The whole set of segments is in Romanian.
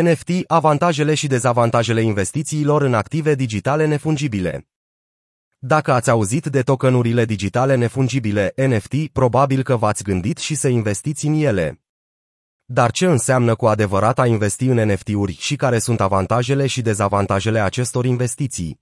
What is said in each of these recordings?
NFT, avantajele și dezavantajele investițiilor în active digitale nefungibile. Dacă ați auzit de tokenurile digitale nefungibile NFT, probabil că v-ați gândit și să investiți în ele. Dar ce înseamnă cu adevărat a investi în NFT-uri și care sunt avantajele și dezavantajele acestor investiții?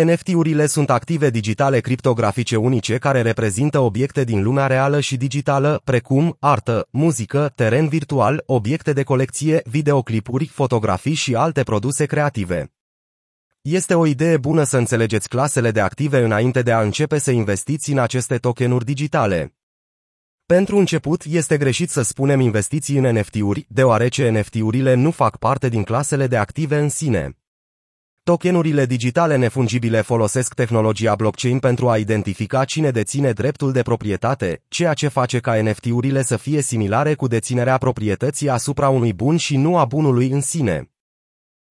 NFT-urile sunt active digitale criptografice unice care reprezintă obiecte din lumea reală și digitală, precum artă, muzică, teren virtual, obiecte de colecție, videoclipuri, fotografii și alte produse creative. Este o idee bună să înțelegeți clasele de active înainte de a începe să investiți în aceste tokenuri digitale. Pentru început, este greșit să spunem investiții în NFT-uri, deoarece NFT-urile nu fac parte din clasele de active în sine. Tokenurile digitale nefungibile folosesc tehnologia blockchain pentru a identifica cine deține dreptul de proprietate, ceea ce face ca NFT-urile să fie similare cu deținerea proprietății asupra unui bun și nu a bunului în sine.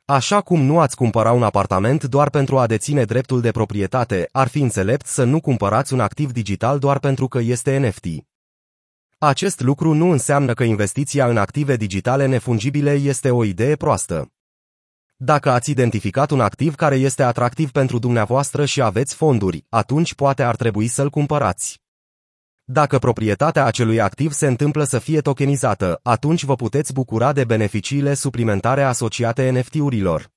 Așa cum nu ați cumpăra un apartament doar pentru a deține dreptul de proprietate, ar fi înțelept să nu cumpărați un activ digital doar pentru că este NFT. Acest lucru nu înseamnă că investiția în active digitale nefungibile este o idee proastă. Dacă ați identificat un activ care este atractiv pentru dumneavoastră și aveți fonduri, atunci poate ar trebui să-l cumpărați. Dacă proprietatea acelui activ se întâmplă să fie tokenizată, atunci vă puteți bucura de beneficiile suplimentare asociate NFT-urilor.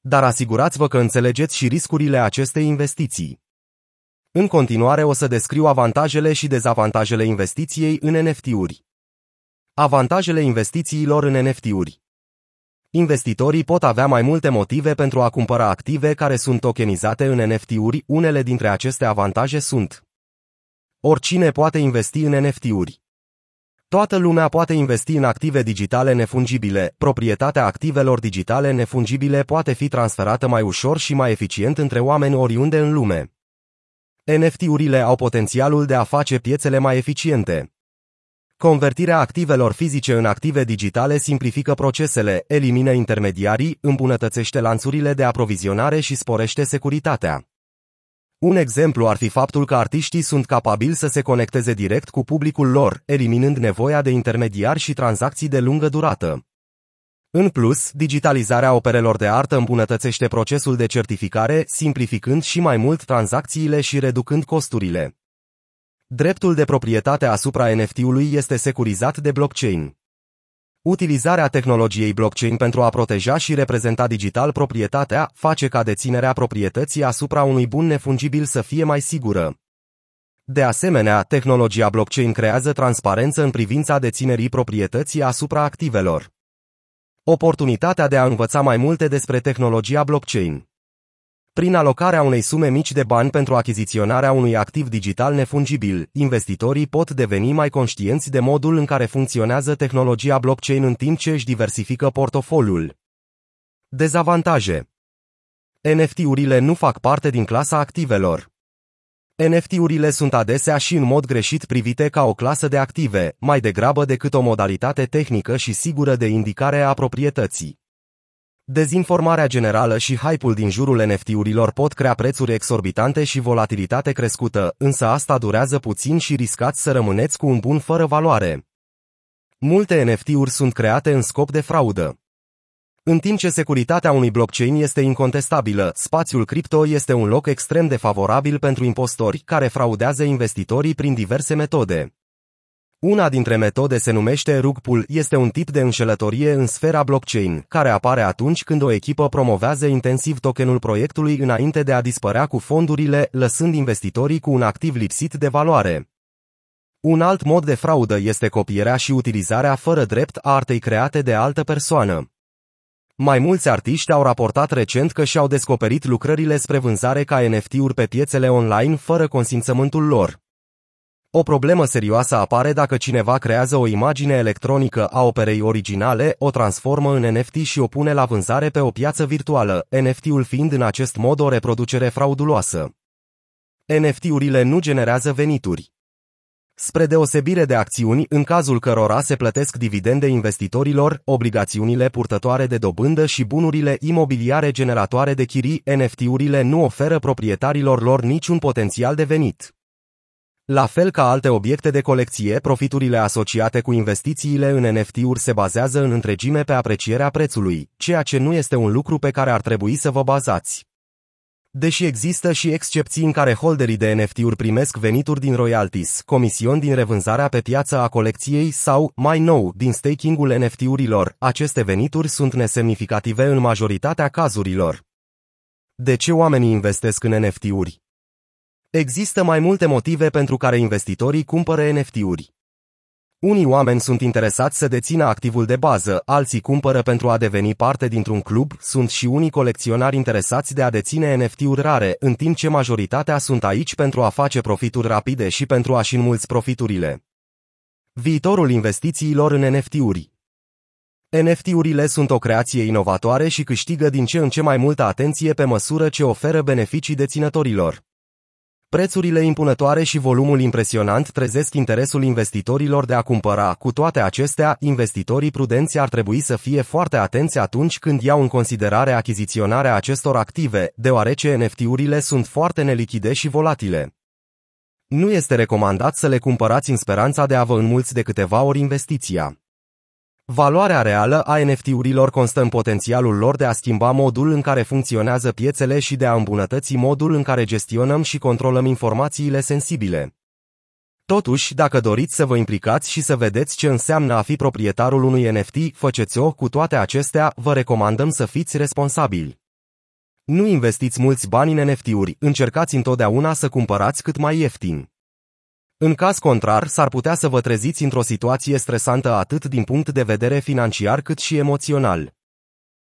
Dar asigurați-vă că înțelegeți și riscurile acestei investiții. În continuare o să descriu avantajele și dezavantajele investiției în NFT-uri. Avantajele investițiilor în NFT-uri Investitorii pot avea mai multe motive pentru a cumpăra active care sunt tokenizate în NFT-uri, unele dintre aceste avantaje sunt Oricine poate investi în NFT-uri. Toată lumea poate investi în active digitale nefungibile. Proprietatea activelor digitale nefungibile poate fi transferată mai ușor și mai eficient între oameni oriunde în lume. NFT-urile au potențialul de a face piețele mai eficiente. Convertirea activelor fizice în active digitale simplifică procesele, elimină intermediarii, îmbunătățește lanțurile de aprovizionare și sporește securitatea. Un exemplu ar fi faptul că artiștii sunt capabili să se conecteze direct cu publicul lor, eliminând nevoia de intermediari și tranzacții de lungă durată. În plus, digitalizarea operelor de artă îmbunătățește procesul de certificare, simplificând și mai mult tranzacțiile și reducând costurile. Dreptul de proprietate asupra NFT-ului este securizat de blockchain. Utilizarea tehnologiei blockchain pentru a proteja și reprezenta digital proprietatea face ca deținerea proprietății asupra unui bun nefungibil să fie mai sigură. De asemenea, tehnologia blockchain creează transparență în privința deținerii proprietății asupra activelor. Oportunitatea de a învăța mai multe despre tehnologia blockchain. Prin alocarea unei sume mici de bani pentru achiziționarea unui activ digital nefungibil, investitorii pot deveni mai conștienți de modul în care funcționează tehnologia blockchain în timp ce își diversifică portofoliul. Dezavantaje NFT-urile nu fac parte din clasa activelor. NFT-urile sunt adesea și în mod greșit privite ca o clasă de active, mai degrabă decât o modalitate tehnică și sigură de indicare a proprietății. Dezinformarea generală și hype-ul din jurul NFT-urilor pot crea prețuri exorbitante și volatilitate crescută, însă asta durează puțin și riscați să rămâneți cu un bun fără valoare. Multe NFT-uri sunt create în scop de fraudă. În timp ce securitatea unui blockchain este incontestabilă, spațiul cripto este un loc extrem de favorabil pentru impostori care fraudează investitorii prin diverse metode. Una dintre metode se numește rug pull, este un tip de înșelătorie în sfera blockchain, care apare atunci când o echipă promovează intensiv tokenul proiectului înainte de a dispărea cu fondurile, lăsând investitorii cu un activ lipsit de valoare. Un alt mod de fraudă este copierea și utilizarea fără drept a artei create de altă persoană. Mai mulți artiști au raportat recent că și-au descoperit lucrările spre vânzare ca NFT-uri pe piețele online fără consimțământul lor. O problemă serioasă apare dacă cineva creează o imagine electronică a operei originale, o transformă în NFT și o pune la vânzare pe o piață virtuală, NFT-ul fiind în acest mod o reproducere frauduloasă. NFT-urile nu generează venituri. Spre deosebire de acțiuni, în cazul cărora se plătesc dividende investitorilor, obligațiunile purtătoare de dobândă și bunurile imobiliare generatoare de chirii, NFT-urile nu oferă proprietarilor lor niciun potențial de venit. La fel ca alte obiecte de colecție, profiturile asociate cu investițiile în NFT-uri se bazează în întregime pe aprecierea prețului, ceea ce nu este un lucru pe care ar trebui să vă bazați. Deși există și excepții în care holderii de NFT-uri primesc venituri din royalties, comision din revânzarea pe piață a colecției sau, mai nou, din staking-ul NFT-urilor, aceste venituri sunt nesemnificative în majoritatea cazurilor. De ce oamenii investesc în NFT-uri? Există mai multe motive pentru care investitorii cumpără NFT-uri. Unii oameni sunt interesați să dețină activul de bază, alții cumpără pentru a deveni parte dintr-un club, sunt și unii colecționari interesați de a deține NFT-uri rare, în timp ce majoritatea sunt aici pentru a face profituri rapide și pentru a-și înmulți profiturile. Viitorul investițiilor în NFT-uri NFT-urile sunt o creație inovatoare și câștigă din ce în ce mai multă atenție pe măsură ce oferă beneficii deținătorilor. Prețurile impunătoare și volumul impresionant trezesc interesul investitorilor de a cumpăra. Cu toate acestea, investitorii prudenți ar trebui să fie foarte atenți atunci când iau în considerare achiziționarea acestor active, deoarece NFT-urile sunt foarte nelichide și volatile. Nu este recomandat să le cumpărați în speranța de a vă înmulți de câteva ori investiția. Valoarea reală a NFT-urilor constă în potențialul lor de a schimba modul în care funcționează piețele și de a îmbunătăți modul în care gestionăm și controlăm informațiile sensibile. Totuși, dacă doriți să vă implicați și să vedeți ce înseamnă a fi proprietarul unui NFT, faceți-o, cu toate acestea, vă recomandăm să fiți responsabili. Nu investiți mulți bani în NFT-uri, încercați întotdeauna să cumpărați cât mai ieftin. În caz contrar, s-ar putea să vă treziți într-o situație stresantă atât din punct de vedere financiar cât și emoțional.